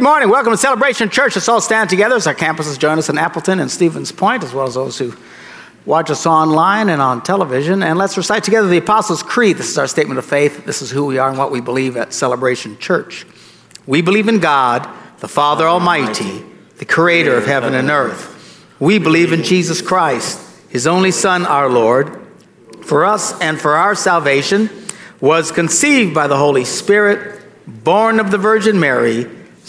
Good morning. Welcome to Celebration Church. Let's all stand together as our campuses join us in Appleton and Stevens Point, as well as those who watch us online and on television. And let's recite together the Apostles' Creed. This is our statement of faith. This is who we are and what we believe at Celebration Church. We believe in God, the Father Almighty, the creator of heaven and earth. We believe in Jesus Christ, his only Son, our Lord, for us and for our salvation, was conceived by the Holy Spirit, born of the Virgin Mary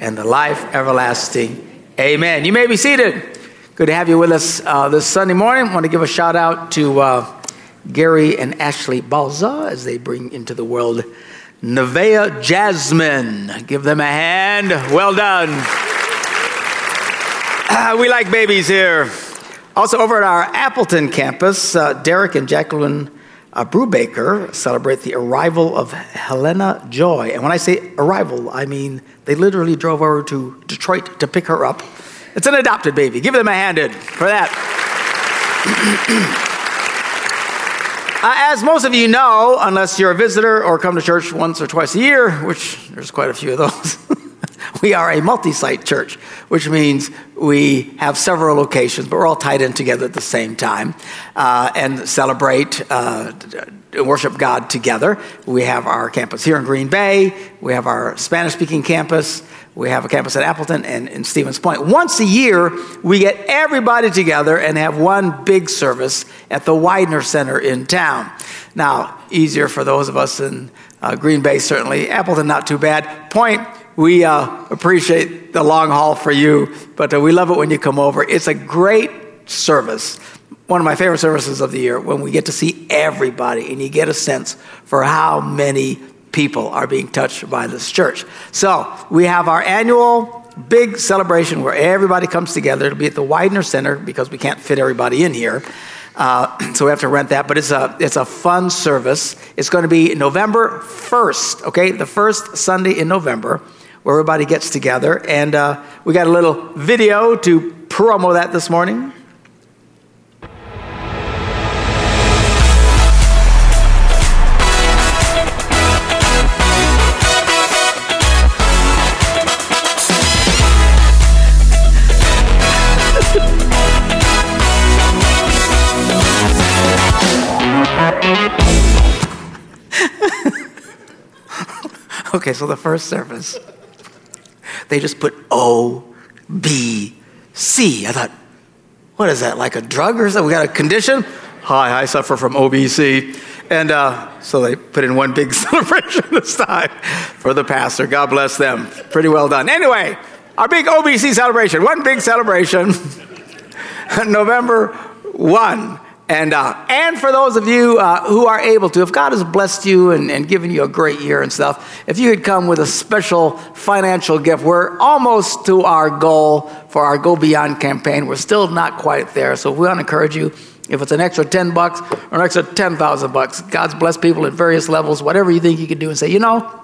and the life everlasting. Amen. You may be seated. Good to have you with us uh, this Sunday morning. I want to give a shout out to uh, Gary and Ashley Balza as they bring into the world Nevea Jasmine. Give them a hand. Well done. Uh, we like babies here. Also, over at our Appleton campus, uh, Derek and Jacqueline uh, Brubaker celebrate the arrival of Helena Joy. And when I say arrival, I mean they literally drove over to Detroit to pick her up. It's an adopted baby. Give them a hand in for that. uh, as most of you know, unless you're a visitor or come to church once or twice a year, which there's quite a few of those. we are a multi site church, which means we have several locations, but we're all tied in together at the same time uh, and celebrate. Uh, worship God together. We have our campus here in Green Bay. We have our Spanish speaking campus. We have a campus at Appleton and in Stevens Point. Once a year, we get everybody together and have one big service at the Weidner Center in town. Now, easier for those of us in uh, Green Bay, certainly. Appleton, not too bad. Point, we uh, appreciate the long haul for you, but uh, we love it when you come over. It's a great service. One of my favorite services of the year when we get to see everybody and you get a sense for how many people are being touched by this church. So we have our annual big celebration where everybody comes together. It'll be at the Weidner Center because we can't fit everybody in here. Uh, so we have to rent that, but it's a it's a fun service. It's going to be November first, okay, the first Sunday in November where everybody gets together. And uh, we got a little video to promo that this morning. okay, so the first service they just put O, B, C. I thought, what is that, like a drug or something? We got a condition? Hi, I suffer from OBC. And uh, so they put in one big celebration this time for the pastor. God bless them. Pretty well done. Anyway, our big OBC celebration, one big celebration, November 1. And, uh, and for those of you uh, who are able to, if God has blessed you and, and given you a great year and stuff, if you could come with a special financial gift, we're almost to our goal for our Go Beyond campaign. We're still not quite there. So we want to encourage you, if it's an extra 10 bucks or an extra 10,000 bucks, God's blessed people at various levels, whatever you think you can do, and say, you know,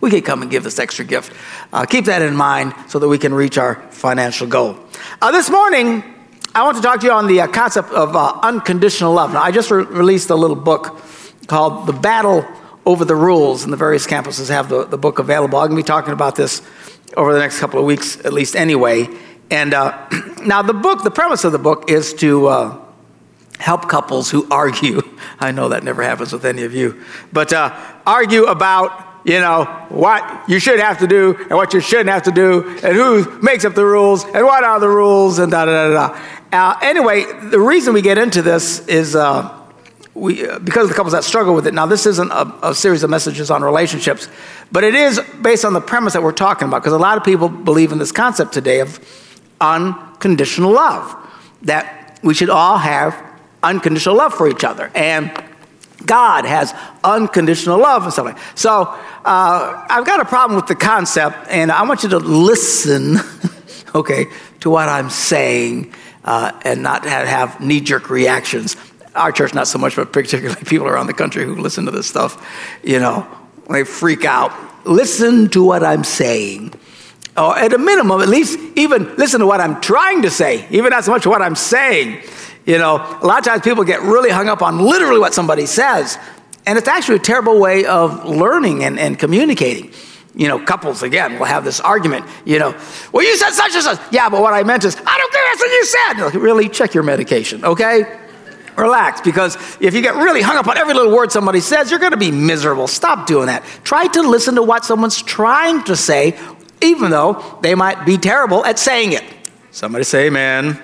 we could come and give this extra gift. Uh, keep that in mind so that we can reach our financial goal. Uh, this morning, I want to talk to you on the uh, concept of uh, unconditional love. Now, I just re- released a little book called The Battle Over the Rules, and the various campuses have the, the book available. I'm going to be talking about this over the next couple of weeks, at least anyway. And uh, now, the book, the premise of the book is to uh, help couples who argue. I know that never happens with any of you, but uh, argue about you know, what you should have to do and what you shouldn't have to do, and who makes up the rules, and what are the rules, and da da da da. Uh, anyway, the reason we get into this is uh, we, uh, because of the couples that struggle with it. Now, this isn't a, a, series of messages on relationships, but it is based on the premise that we're talking about, because a lot of people believe in this concept today of unconditional love, that we should all have unconditional love for each other. And God has unconditional love and stuff like that. So uh, I've got a problem with the concept, and I want you to listen, okay, to what I'm saying uh, and not have, have knee jerk reactions. Our church, not so much, but particularly people around the country who listen to this stuff, you know, they freak out. Listen to what I'm saying. Or at a minimum, at least even listen to what I'm trying to say, even so much what I'm saying. You know, a lot of times people get really hung up on literally what somebody says, and it's actually a terrible way of learning and, and communicating. You know, couples again will have this argument, you know, well, you said such and such. Yeah, but what I meant is, I don't that's what you said. Like, really, check your medication, okay? Relax, because if you get really hung up on every little word somebody says, you're going to be miserable. Stop doing that. Try to listen to what someone's trying to say, even though they might be terrible at saying it. Somebody say amen.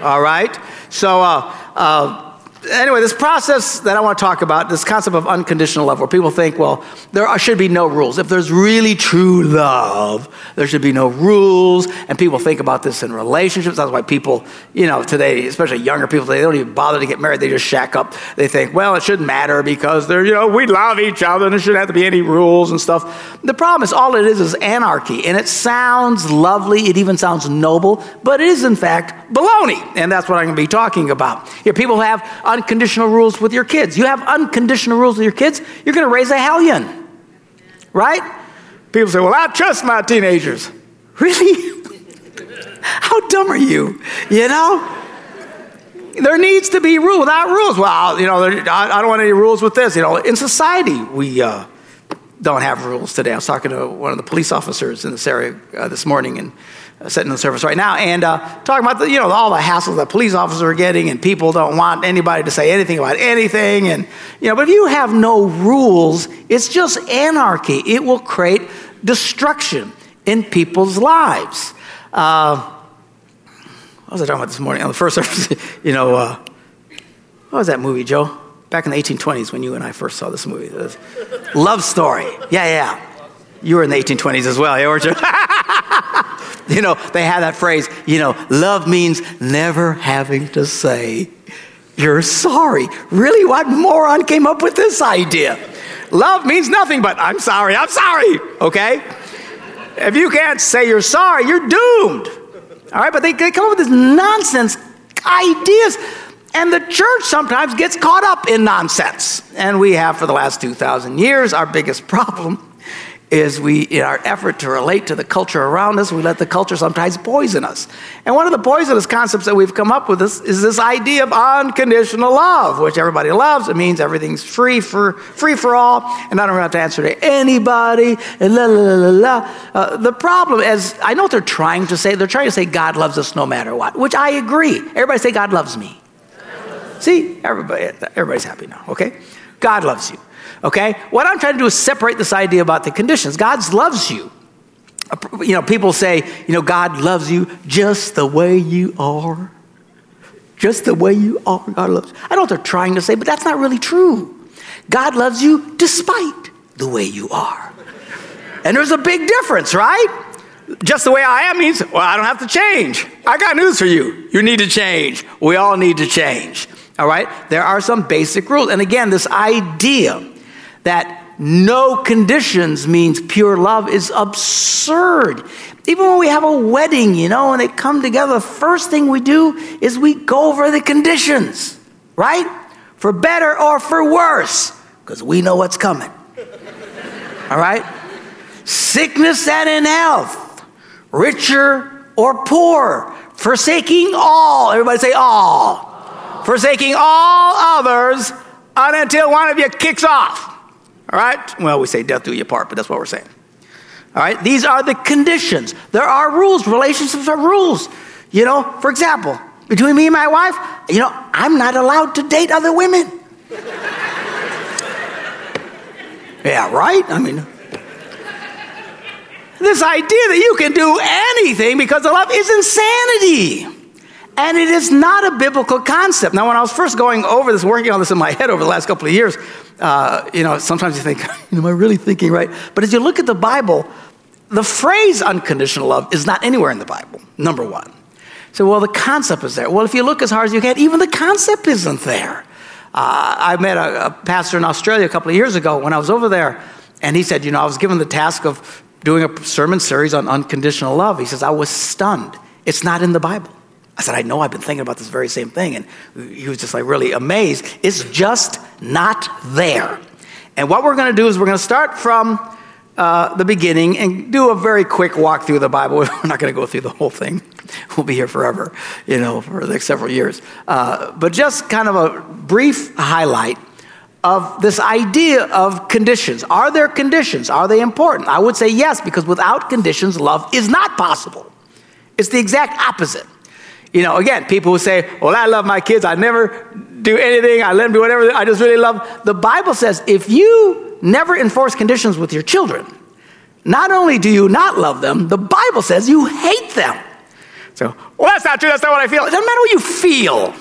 All right? So, uh, uh, anyway, this process that I want to talk about, this concept of unconditional love, where people think, well, there are, should be no rules. If there's really true love, there should be no rules. And people think about this in relationships. That's why people, you know, today, especially younger people, they don't even bother to get married. They just shack up. They think, well, it shouldn't matter because they're, you know, we love each other and there shouldn't have to be any rules and stuff. The problem is all it is is anarchy. And it sounds lovely. It even sounds noble, but it is in fact baloney. And that's what I'm going to be talking about. Here, people have unconditional rules with your kids. You have unconditional rules with your kids, you're going to raise a hellion. Right? People say, well, I trust my teenagers. Really? How dumb are you? You know? There needs to be rules. Without rules, well, you know, I don't want any rules with this. You know, in society, we uh, don't have rules today. I was talking to one of the police officers in this area uh, this morning, and sitting in the service right now, and uh, talking about the, you know all the hassles that police officers are getting, and people don't want anybody to say anything about anything, and you know. But if you have no rules, it's just anarchy. It will create destruction in people's lives. Uh, what was I talking about this morning on the first service? you know, uh, what was that movie, Joe? Back in the 1820s when you and I first saw this movie. Love Story. Yeah, yeah. You were in the 1820s as well, yeah, weren't you? you know, they have that phrase, you know, love means never having to say, you're sorry. Really? What moron came up with this idea? Love means nothing but, I'm sorry, I'm sorry, okay? If you can't say you're sorry, you're doomed. All right, but they, they come up with this nonsense ideas. And the church sometimes gets caught up in nonsense. And we have for the last 2,000 years. Our biggest problem is we, in our effort to relate to the culture around us, we let the culture sometimes poison us. And one of the poisonous concepts that we've come up with is, is this idea of unconditional love, which everybody loves. It means everything's free for free for all, and I don't have to answer to anybody. And la la la la. Uh, the problem is, I know what they're trying to say. They're trying to say God loves us no matter what, which I agree. Everybody say God loves me. See, everybody, everybody's happy now. Okay, God loves you. Okay? What I'm trying to do is separate this idea about the conditions. God loves you. You know, people say, you know, God loves you just the way you are. Just the way you are, God loves you. I know what they're trying to say, but that's not really true. God loves you despite the way you are. And there's a big difference, right? Just the way I am means, well, I don't have to change. I got news for you. You need to change. We all need to change. All right? There are some basic rules. And again, this idea that no conditions means pure love is absurd. Even when we have a wedding, you know, and they come together, the first thing we do is we go over the conditions, right? For better or for worse, because we know what's coming. All right? Sickness and in health, richer or poor, forsaking all. Everybody say all. all. Forsaking all others until one of you kicks off. All right? Well, we say death do you part, but that's what we're saying. All right? These are the conditions. There are rules. Relationships are rules. You know, for example, between me and my wife, you know, I'm not allowed to date other women. yeah, right? I mean, this idea that you can do anything because of love is insanity. And it is not a biblical concept. Now, when I was first going over this, working on this in my head over the last couple of years, uh, you know, sometimes you think, am I really thinking right? But as you look at the Bible, the phrase unconditional love is not anywhere in the Bible, number one. So, well, the concept is there. Well, if you look as hard as you can, even the concept isn't there. I met a, a pastor in Australia a couple of years ago when I was over there, and he said, You know, I was given the task of doing a sermon series on unconditional love. He says, I was stunned. It's not in the Bible. I said, I know, I've been thinking about this very same thing. And he was just like really amazed. It's just not there. And what we're going to do is we're going to start from uh, the beginning and do a very quick walk through the Bible. We're not going to go through the whole thing. We'll be here forever, you know, for the next several years. Uh, but just kind of a brief highlight of this idea of conditions. Are there conditions? Are they important? I would say yes, because without conditions, love is not possible. It's the exact opposite. You know, again, people who say, Well, I love my kids, I never do anything, I let them do whatever, I just really love. The Bible says if you never enforce conditions with your children, not only do you not love them, the Bible says you hate them. So, well, that's not true, that's not what I feel. It doesn't matter what you feel,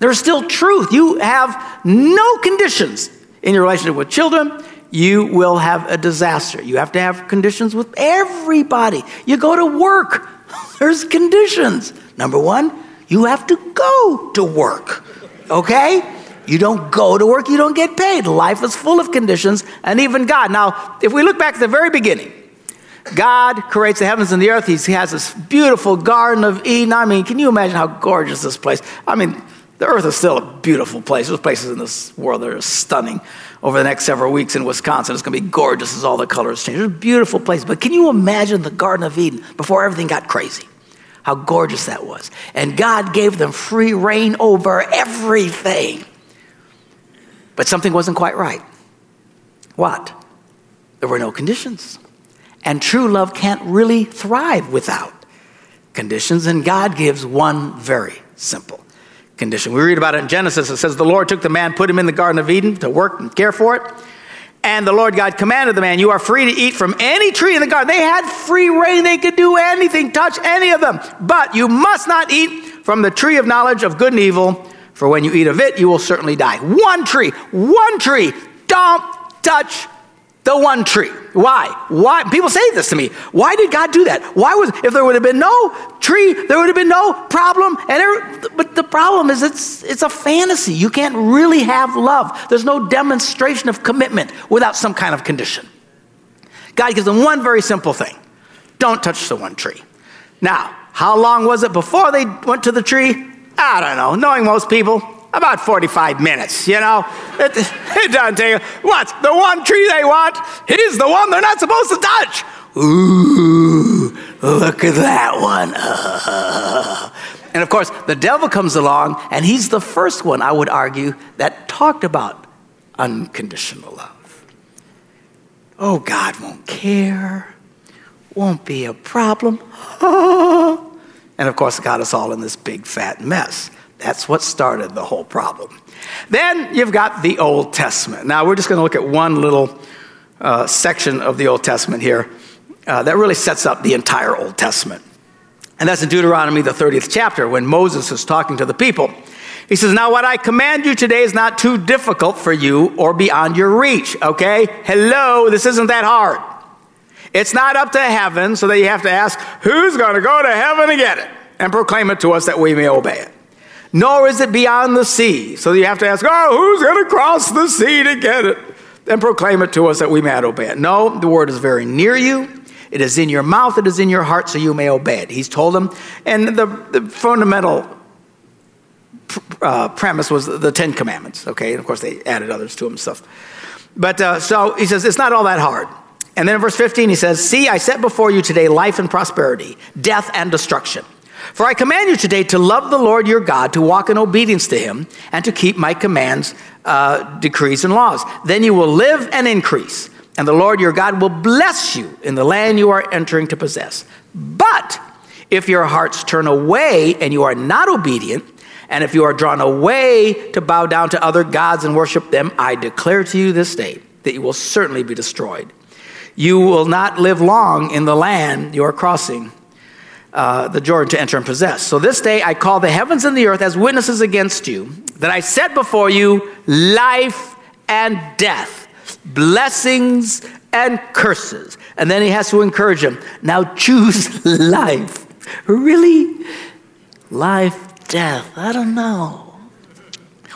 there's still truth. You have no conditions in your relationship with children. You will have a disaster. You have to have conditions with everybody. You go to work, there's conditions. Number one, you have to go to work, okay? You don't go to work, you don't get paid. Life is full of conditions, and even God. Now, if we look back at the very beginning, God creates the heavens and the earth. He has this beautiful Garden of Eden. I mean, can you imagine how gorgeous this place? I mean, the earth is still a beautiful place. There's places in this world that are stunning. Over the next several weeks in Wisconsin, it's going to be gorgeous as all the colors change. It's a beautiful place. But can you imagine the Garden of Eden before everything got crazy? How gorgeous that was. And God gave them free reign over everything. But something wasn't quite right. What? There were no conditions. And true love can't really thrive without conditions. And God gives one very simple condition. We read about it in Genesis. It says, The Lord took the man, put him in the Garden of Eden to work and care for it. And the Lord God commanded the man, You are free to eat from any tree in the garden. They had free reign, they could do anything, touch any of them. But you must not eat from the tree of knowledge of good and evil, for when you eat of it, you will certainly die. One tree, one tree. Don't touch the one tree. Why? Why? People say this to me. Why did God do that? Why was if there would have been no tree, there would have been no problem. And but the problem is it's it's a fantasy. You can't really have love. There's no demonstration of commitment without some kind of condition. God gives them one very simple thing: don't touch the one tree. Now, how long was it before they went to the tree? I don't know. Knowing most people, about 45 minutes, you know? It, it doesn't take, what? The one tree they want is the one they're not supposed to touch. Ooh, look at that one. And of course, the devil comes along, and he's the first one, I would argue, that talked about unconditional love. Oh, God won't care, won't be a problem. and of course, got us all in this big fat mess. That's what started the whole problem. Then you've got the Old Testament. Now, we're just going to look at one little uh, section of the Old Testament here uh, that really sets up the entire Old Testament. And that's in Deuteronomy, the 30th chapter, when Moses is talking to the people. He says, Now, what I command you today is not too difficult for you or beyond your reach, okay? Hello, this isn't that hard. It's not up to heaven, so that you have to ask, Who's going to go to heaven to get it? And proclaim it to us that we may obey it nor is it beyond the sea. So you have to ask, oh, who's going to cross the sea to get it? And proclaim it to us that we may obey it. No, the word is very near you. It is in your mouth, it is in your heart, so you may obey it. He's told them. And the, the fundamental uh, premise was the Ten Commandments, okay? And of course, they added others to them and stuff. But uh, so he says, it's not all that hard. And then in verse 15, he says, See, I set before you today life and prosperity, death and destruction. For I command you today to love the Lord your God, to walk in obedience to him, and to keep my commands, uh, decrees, and laws. Then you will live and increase, and the Lord your God will bless you in the land you are entering to possess. But if your hearts turn away and you are not obedient, and if you are drawn away to bow down to other gods and worship them, I declare to you this day that you will certainly be destroyed. You will not live long in the land you are crossing uh, the Jordan to enter and possess. So this day I call the heavens and the earth as witnesses against you, that I set before you life and death, blessings and curses. And then he has to encourage them now choose life. Really? Life, death, I don't know.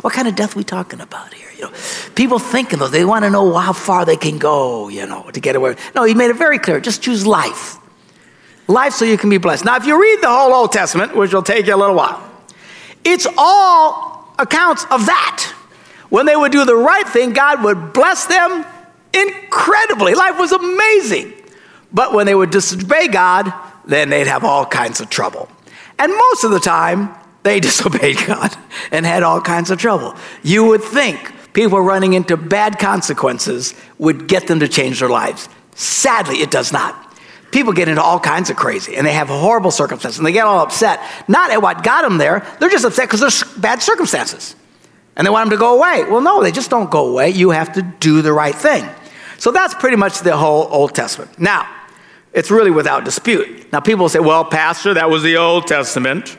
What kind of death we talking about here? You know, people thinking though, they want to know how far they can go, you know, to get away. No, he made it very clear. Just choose life. Life so you can be blessed. Now, if you read the whole Old Testament, which will take you a little while, it's all accounts of that. When they would do the right thing, God would bless them incredibly. Life was amazing. But when they would disobey God, then they'd have all kinds of trouble. And most of the time, they disobeyed God and had all kinds of trouble. You would think people running into bad consequences would get them to change their lives. Sadly, it does not. People get into all kinds of crazy and they have horrible circumstances and they get all upset, not at what got them there, they're just upset because there's bad circumstances and they want them to go away. Well, no, they just don't go away. You have to do the right thing. So that's pretty much the whole Old Testament. Now, it's really without dispute. Now, people say, well, Pastor, that was the Old Testament.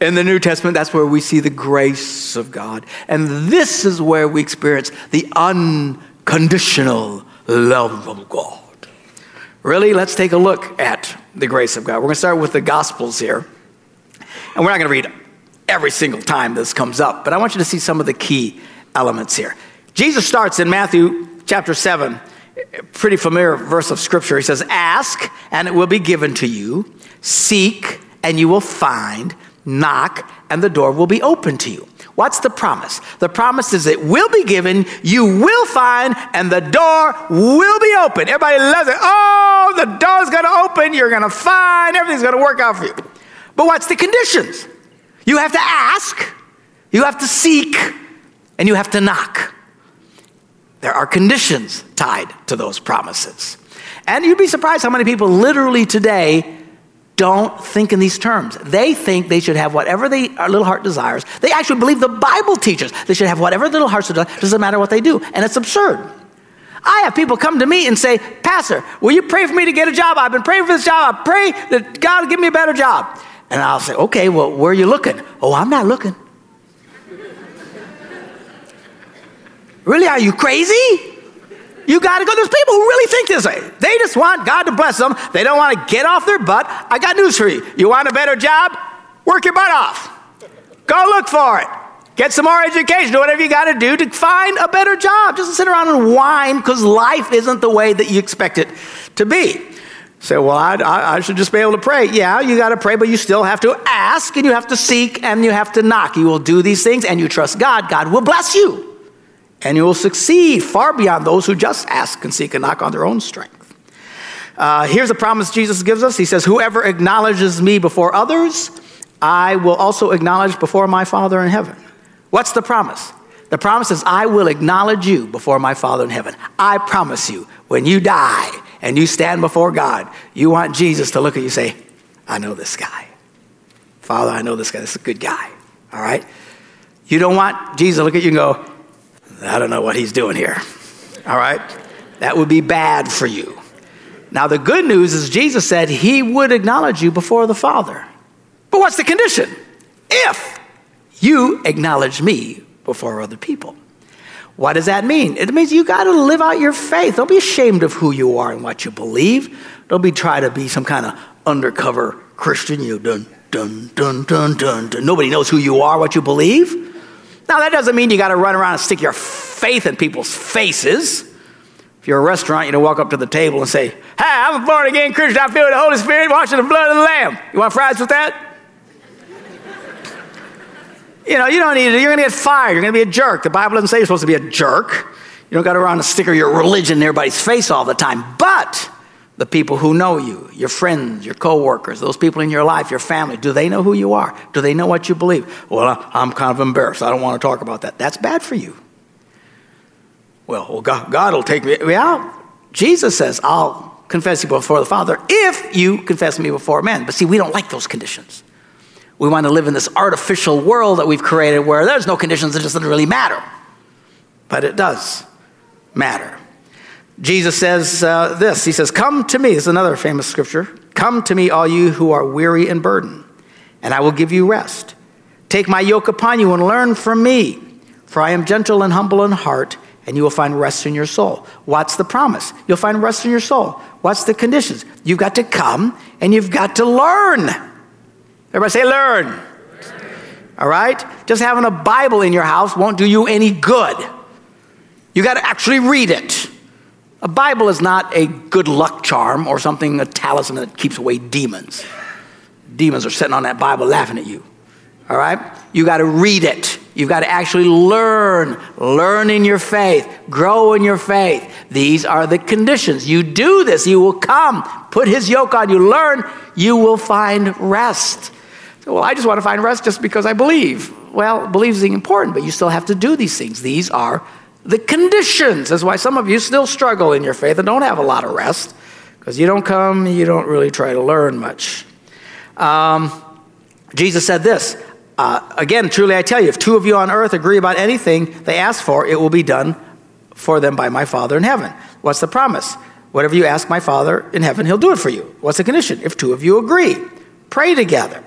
In the New Testament, that's where we see the grace of God. And this is where we experience the unconditional love of God. Really, let's take a look at the grace of God. We're going to start with the Gospels here. And we're not going to read every single time this comes up, but I want you to see some of the key elements here. Jesus starts in Matthew chapter 7, pretty familiar verse of scripture. He says, Ask, and it will be given to you. Seek, and you will find. Knock, and the door will be open to you. What's the promise? The promise is it will be given, you will find, and the door will be open. Everybody loves it. Oh, the door's gonna open, you're gonna find, everything's gonna work out for you. But what's the conditions? You have to ask, you have to seek, and you have to knock. There are conditions tied to those promises. And you'd be surprised how many people literally today don't think in these terms. They think they should have whatever they, our little heart desires. They actually believe the Bible teaches they should have whatever their little heart desires. Doesn't matter what they do. And it's absurd. I have people come to me and say, Pastor, will you pray for me to get a job? I've been praying for this job. I pray that God will give me a better job. And I'll say, okay, well, where are you looking? Oh, I'm not looking. really? Are you crazy? You got to go. There's people who really think this way. They just want God to bless them. They don't want to get off their butt. I got news for you. You want a better job? Work your butt off. Go look for it. Get some more education. Do whatever you got to do to find a better job. Just sit around and whine because life isn't the way that you expect it to be. Say, well, I, I, I, should just be able to pray. Yeah, you got to pray, but you still have to ask and you have to seek and you have to knock. You will do these things and you trust God. God will bless you. And you will succeed far beyond those who just ask and seek and knock on their own strength. Uh, here's a promise Jesus gives us He says, Whoever acknowledges me before others, I will also acknowledge before my Father in heaven. What's the promise? The promise is, I will acknowledge you before my Father in heaven. I promise you, when you die and you stand before God, you want Jesus to look at you and say, I know this guy. Father, I know this guy. This is a good guy. All right? You don't want Jesus to look at you and go, I don't know what he's doing here. All right? That would be bad for you. Now, the good news is Jesus said he would acknowledge you before the Father. But what's the condition? If you acknowledge me before other people. What does that mean? It means you got to live out your faith. Don't be ashamed of who you are and what you believe. Don't be trying to be some kind of undercover Christian. You dun dun dun dun dun. dun. Nobody knows who you are, what you believe. Now, that doesn't mean you got to run around and stick your faith in people's faces. If you're a restaurant, you know, walk up to the table and say, Hi, I'm a born again Christian. I feel the Holy Spirit washing the blood of the Lamb. You want fries with that? you know, you don't need it. You're going to get fired. You're going to be a jerk. The Bible doesn't say you're supposed to be a jerk. You don't got to run around and stick your religion in everybody's face all the time. But the people who know you, your friends, your coworkers, those people in your life, your family, do they know who you are? Do they know what you believe? Well, I'm kind of embarrassed. I don't want to talk about that. That's bad for you. Well, well God, God will take me. Yeah, Jesus says, I'll confess you before the Father if you confess me before men. But see, we don't like those conditions. We want to live in this artificial world that we've created where there's no conditions, it doesn't really matter. But it does matter. Jesus says uh, this He says, Come to me. This is another famous scripture. Come to me, all you who are weary and burdened, and I will give you rest. Take my yoke upon you and learn from me, for I am gentle and humble in heart, and you will find rest in your soul. What's the promise? You'll find rest in your soul. What's the conditions? You've got to come and you've got to learn. Everybody say, learn. learn. All right? Just having a Bible in your house won't do you any good. You got to actually read it. A Bible is not a good luck charm or something, a talisman that keeps away demons. Demons are sitting on that Bible laughing at you. All right? You got to read it. You've got to actually learn, learn in your faith, grow in your faith. These are the conditions. You do this, you will come, put his yoke on you, learn, you will find rest. So, well, I just want to find rest just because I believe. Well, believing is important, but you still have to do these things. These are the conditions. That's why some of you still struggle in your faith and don't have a lot of rest because you don't come, you don't really try to learn much. Um, Jesus said this uh, again, truly I tell you, if two of you on earth agree about anything they ask for, it will be done for them by my Father in heaven. What's the promise? Whatever you ask my Father in heaven, he'll do it for you. What's the condition? If two of you agree, pray together.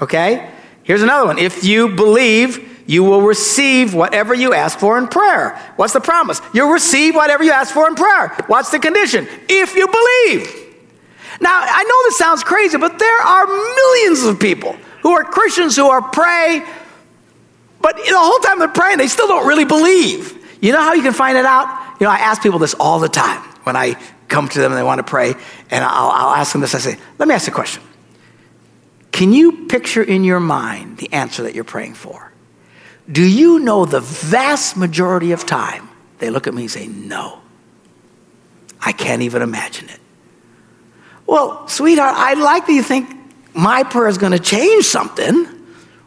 Okay? Here's another one. If you believe, you will receive whatever you ask for in prayer. What's the promise? You'll receive whatever you ask for in prayer. What's the condition? If you believe. Now, I know this sounds crazy, but there are millions of people who are Christians who are pray, but the whole time they're praying, they still don't really believe. You know how you can find it out? You know, I ask people this all the time when I come to them and they want to pray, and I'll, I'll ask them this. I say, let me ask you a question. Can you picture in your mind the answer that you're praying for? Do you know the vast majority of time they look at me and say, no, I can't even imagine it? Well, sweetheart, I'd like that you think my prayer is going to change something.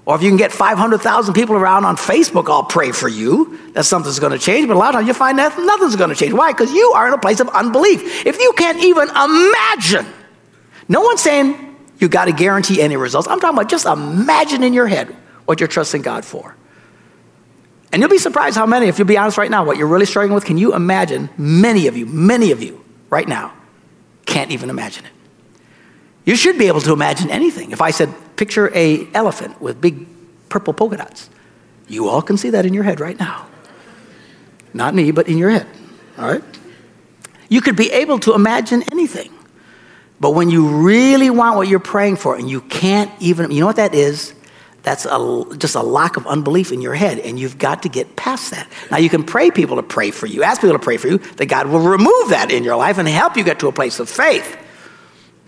Or if you can get 500,000 people around on Facebook, I'll pray for you. That something's going to change. But a lot of times you find that nothing's going to change. Why? Because you are in a place of unbelief. If you can't even imagine, no one's saying you got to guarantee any results. I'm talking about just imagine in your head what you're trusting God for. And you'll be surprised how many, if you'll be honest right now, what you're really struggling with, can you imagine? Many of you, many of you right now can't even imagine it. You should be able to imagine anything. If I said, picture a elephant with big purple polka dots, you all can see that in your head right now. Not me, but in your head. All right? You could be able to imagine anything. But when you really want what you're praying for and you can't even, you know what that is? That's a, just a lack of unbelief in your head, and you've got to get past that. Now, you can pray people to pray for you, ask people to pray for you, that God will remove that in your life and help you get to a place of faith.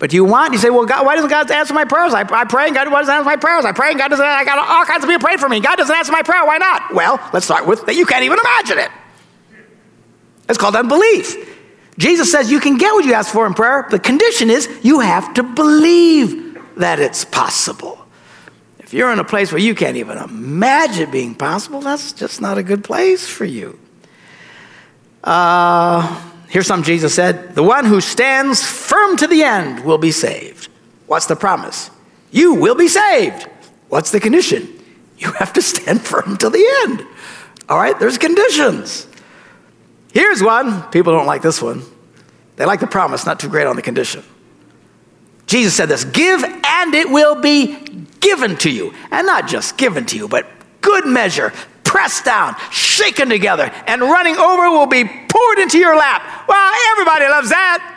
But you want, you say, well, God, why doesn't God answer my prayers? I, I pray and God doesn't answer my prayers. I pray and God doesn't, I got all kinds of people praying for me. God doesn't answer my prayer. Why not? Well, let's start with that you can't even imagine it. It's called unbelief. Jesus says you can get what you ask for in prayer. The condition is you have to believe that it's possible. If you're in a place where you can't even imagine being possible, that's just not a good place for you. Uh, Here's something Jesus said The one who stands firm to the end will be saved. What's the promise? You will be saved. What's the condition? You have to stand firm to the end. All right, there's conditions. Here's one. People don't like this one. They like the promise, not too great on the condition. Jesus said this Give and it will be given to you. And not just given to you, but good measure, pressed down, shaken together, and running over will be poured into your lap. Well, everybody loves that.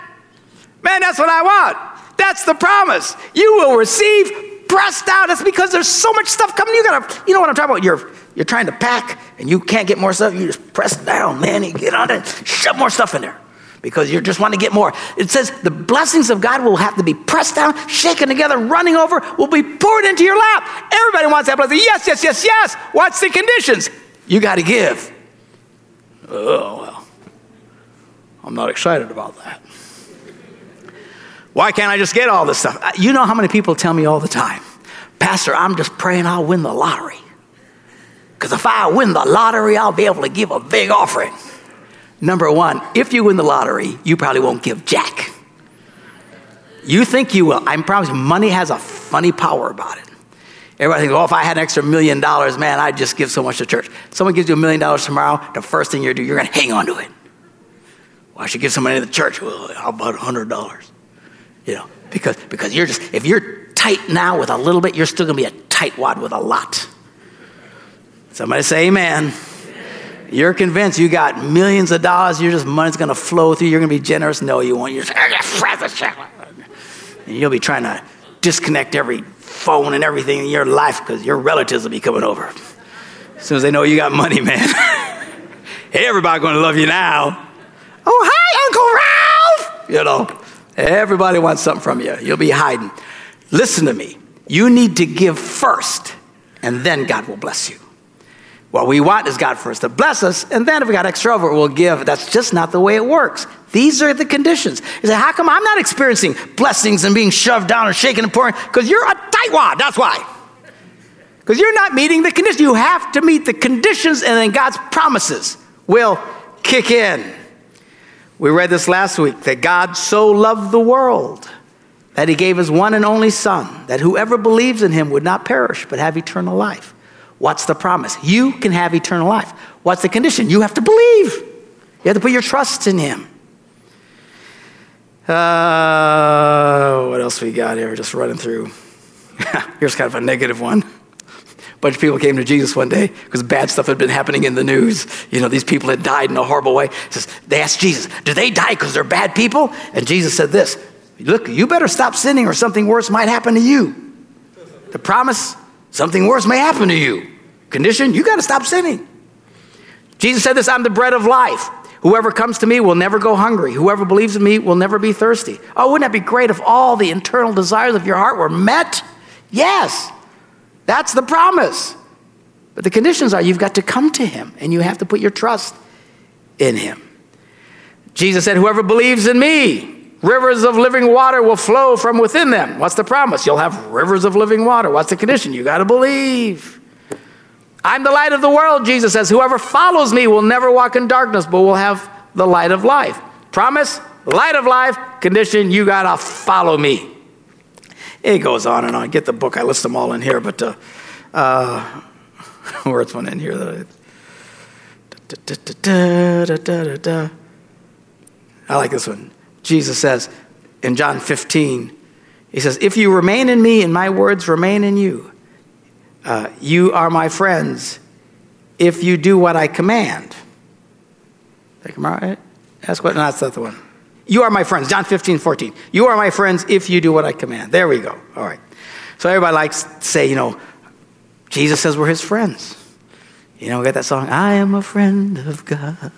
Man, that's what I want. That's the promise. You will receive pressed down. That's because there's so much stuff coming. You gotta, you know what I'm talking about? You're you're trying to pack and you can't get more stuff. You just press down, man. You get on it, shove more stuff in there because you just want to get more. It says the blessings of God will have to be pressed down, shaken together, running over, will be poured into your lap. Everybody wants that blessing. Yes, yes, yes, yes. What's the conditions? You got to give. Oh, well, I'm not excited about that. Why can't I just get all this stuff? Uh, you know how many people tell me all the time, Pastor, I'm just praying I'll win the lottery. Because if I win the lottery, I'll be able to give a big offering. Number one, if you win the lottery, you probably won't give jack. You think you will. I promise you, money has a funny power about it. Everybody thinks, oh, if I had an extra million dollars, man, I'd just give so much to church. Someone gives you a million dollars tomorrow, the first thing you're do, you're going to hang on to it. Well, I should give some money to the church. Well, how about a hundred dollars? You know, because because you're just if you're tight now with a little bit, you're still going to be a tightwad with a lot. Somebody say, Amen. You're convinced you got millions of dollars, you're just money's gonna flow through, you're gonna be generous. No, you won't. You're just, and you'll be trying to disconnect every phone and everything in your life because your relatives will be coming over. As soon as they know you got money, man. hey, Everybody gonna love you now. Oh, hi, Uncle Ralph! You know, everybody wants something from you. You'll be hiding. Listen to me. You need to give first, and then God will bless you. What we want is God first to bless us, and then if we got extra over, we'll give. That's just not the way it works. These are the conditions. You say, how come I'm not experiencing blessings and being shoved down and shaken and pouring? Because you're a tightwad, that's why. Because you're not meeting the conditions. You have to meet the conditions, and then God's promises will kick in. We read this last week that God so loved the world that he gave his one and only Son, that whoever believes in him would not perish but have eternal life. What's the promise? You can have eternal life. What's the condition? You have to believe. You have to put your trust in him. Uh, what else we got here? Just running through. Here's kind of a negative one. A bunch of people came to Jesus one day because bad stuff had been happening in the news. You know, these people had died in a horrible way. Says, they asked Jesus, Do they die because they're bad people? And Jesus said this Look, you better stop sinning or something worse might happen to you. The promise, something worse may happen to you. Condition, you got to stop sinning. Jesus said this I'm the bread of life. Whoever comes to me will never go hungry. Whoever believes in me will never be thirsty. Oh, wouldn't that be great if all the internal desires of your heart were met? Yes, that's the promise. But the conditions are you've got to come to him and you have to put your trust in him. Jesus said, Whoever believes in me, rivers of living water will flow from within them. What's the promise? You'll have rivers of living water. What's the condition? You got to believe. I'm the light of the world, Jesus says. Whoever follows me will never walk in darkness, but will have the light of life. Promise, light of life, condition, you got to follow me. It goes on and on. Get the book, I list them all in here, but uh, uh, where's one in here? that I like this one. Jesus says in John 15, He says, If you remain in me and my words remain in you, uh, you are my friends if you do what I command. Take them right? That's what, no, that's not the one. You are my friends. John 15, 14. You are my friends if you do what I command. There we go. All right. So everybody likes to say, you know, Jesus says we're his friends. You know, we got that song, I am a friend of God.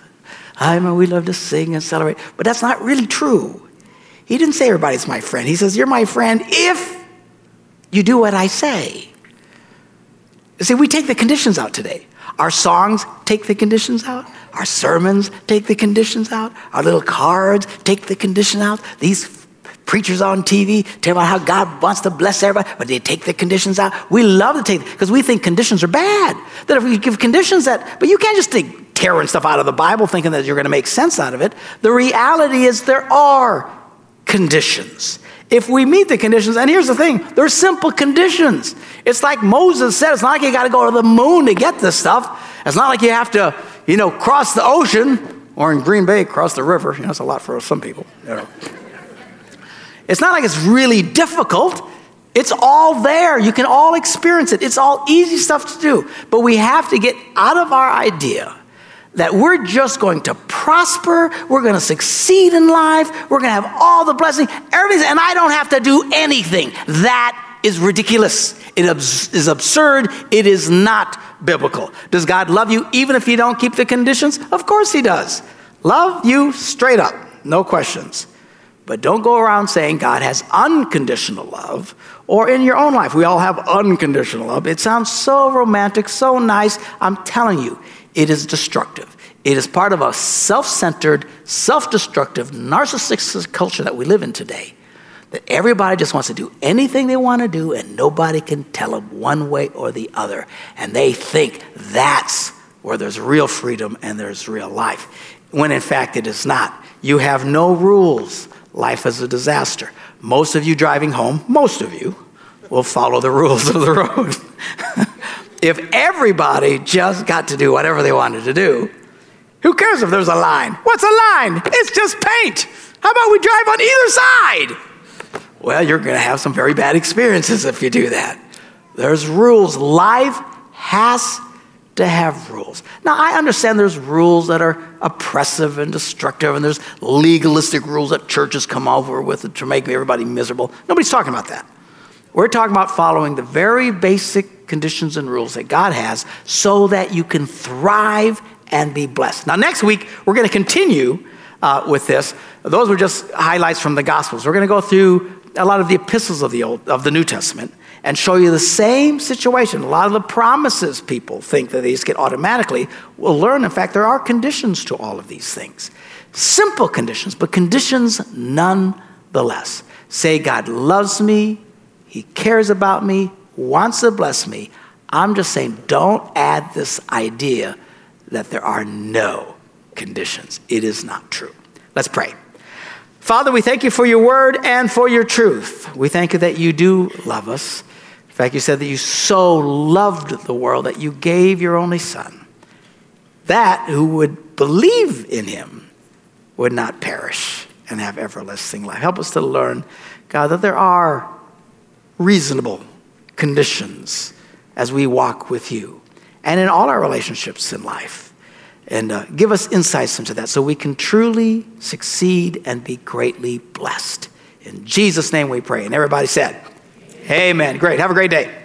I a, we love to sing and celebrate. But that's not really true. He didn't say everybody's my friend. He says, You're my friend if you do what I say. See, we take the conditions out today. Our songs take the conditions out. Our sermons take the conditions out. Our little cards take the condition out. These preachers on TV tell about how God wants to bless everybody, but they take the conditions out. We love to take because we think conditions are bad. That if we give conditions that, but you can't just take tearing stuff out of the Bible thinking that you're going to make sense out of it. The reality is there are conditions. If we meet the conditions, and here's the thing, they're simple conditions. It's like Moses said, it's not like you got to go to the moon to get this stuff. It's not like you have to, you know, cross the ocean or in Green Bay, cross the river. You know, that's a lot for some people. You know. It's not like it's really difficult. It's all there. You can all experience it. It's all easy stuff to do. But we have to get out of our idea that we're just going to prosper, we're going to succeed in life, we're going to have all the blessing, everything, and I don't have to do anything. That is ridiculous. It is absurd. It is not biblical. Does God love you even if you don't keep the conditions? Of course He does. Love you straight up, no questions. But don't go around saying God has unconditional love or in your own life. We all have unconditional love. It sounds so romantic, so nice. I'm telling you, it is destructive. It is part of a self centered, self destructive, narcissistic culture that we live in today. That everybody just wants to do anything they want to do and nobody can tell them one way or the other. And they think that's where there's real freedom and there's real life. When in fact it is not. You have no rules. Life is a disaster. Most of you driving home, most of you, will follow the rules of the road. if everybody just got to do whatever they wanted to do, who cares if there's a line? What's a line? It's just paint. How about we drive on either side? Well, you're going to have some very bad experiences if you do that. There's rules. Life has to have rules. Now, I understand there's rules that are oppressive and destructive, and there's legalistic rules that churches come over with to make everybody miserable. Nobody's talking about that. We're talking about following the very basic conditions and rules that God has so that you can thrive and be blessed. Now, next week, we're going to continue uh, with this. Those were just highlights from the Gospels. We're going to go through a lot of the epistles of the, Old, of the New Testament and show you the same situation. A lot of the promises people think that these get automatically. We'll learn, in fact, there are conditions to all of these things. Simple conditions, but conditions nonetheless. Say, God loves me, he cares about me, wants to bless me. I'm just saying, don't add this idea that there are no conditions. It is not true. Let's pray. Father, we thank you for your word and for your truth. We thank you that you do love us. In fact, you said that you so loved the world that you gave your only Son, that who would believe in him would not perish and have everlasting life. Help us to learn, God, that there are reasonable conditions as we walk with you and in all our relationships in life. And uh, give us insights into that so we can truly succeed and be greatly blessed. In Jesus' name we pray. And everybody said, Amen. Amen. Great. Have a great day.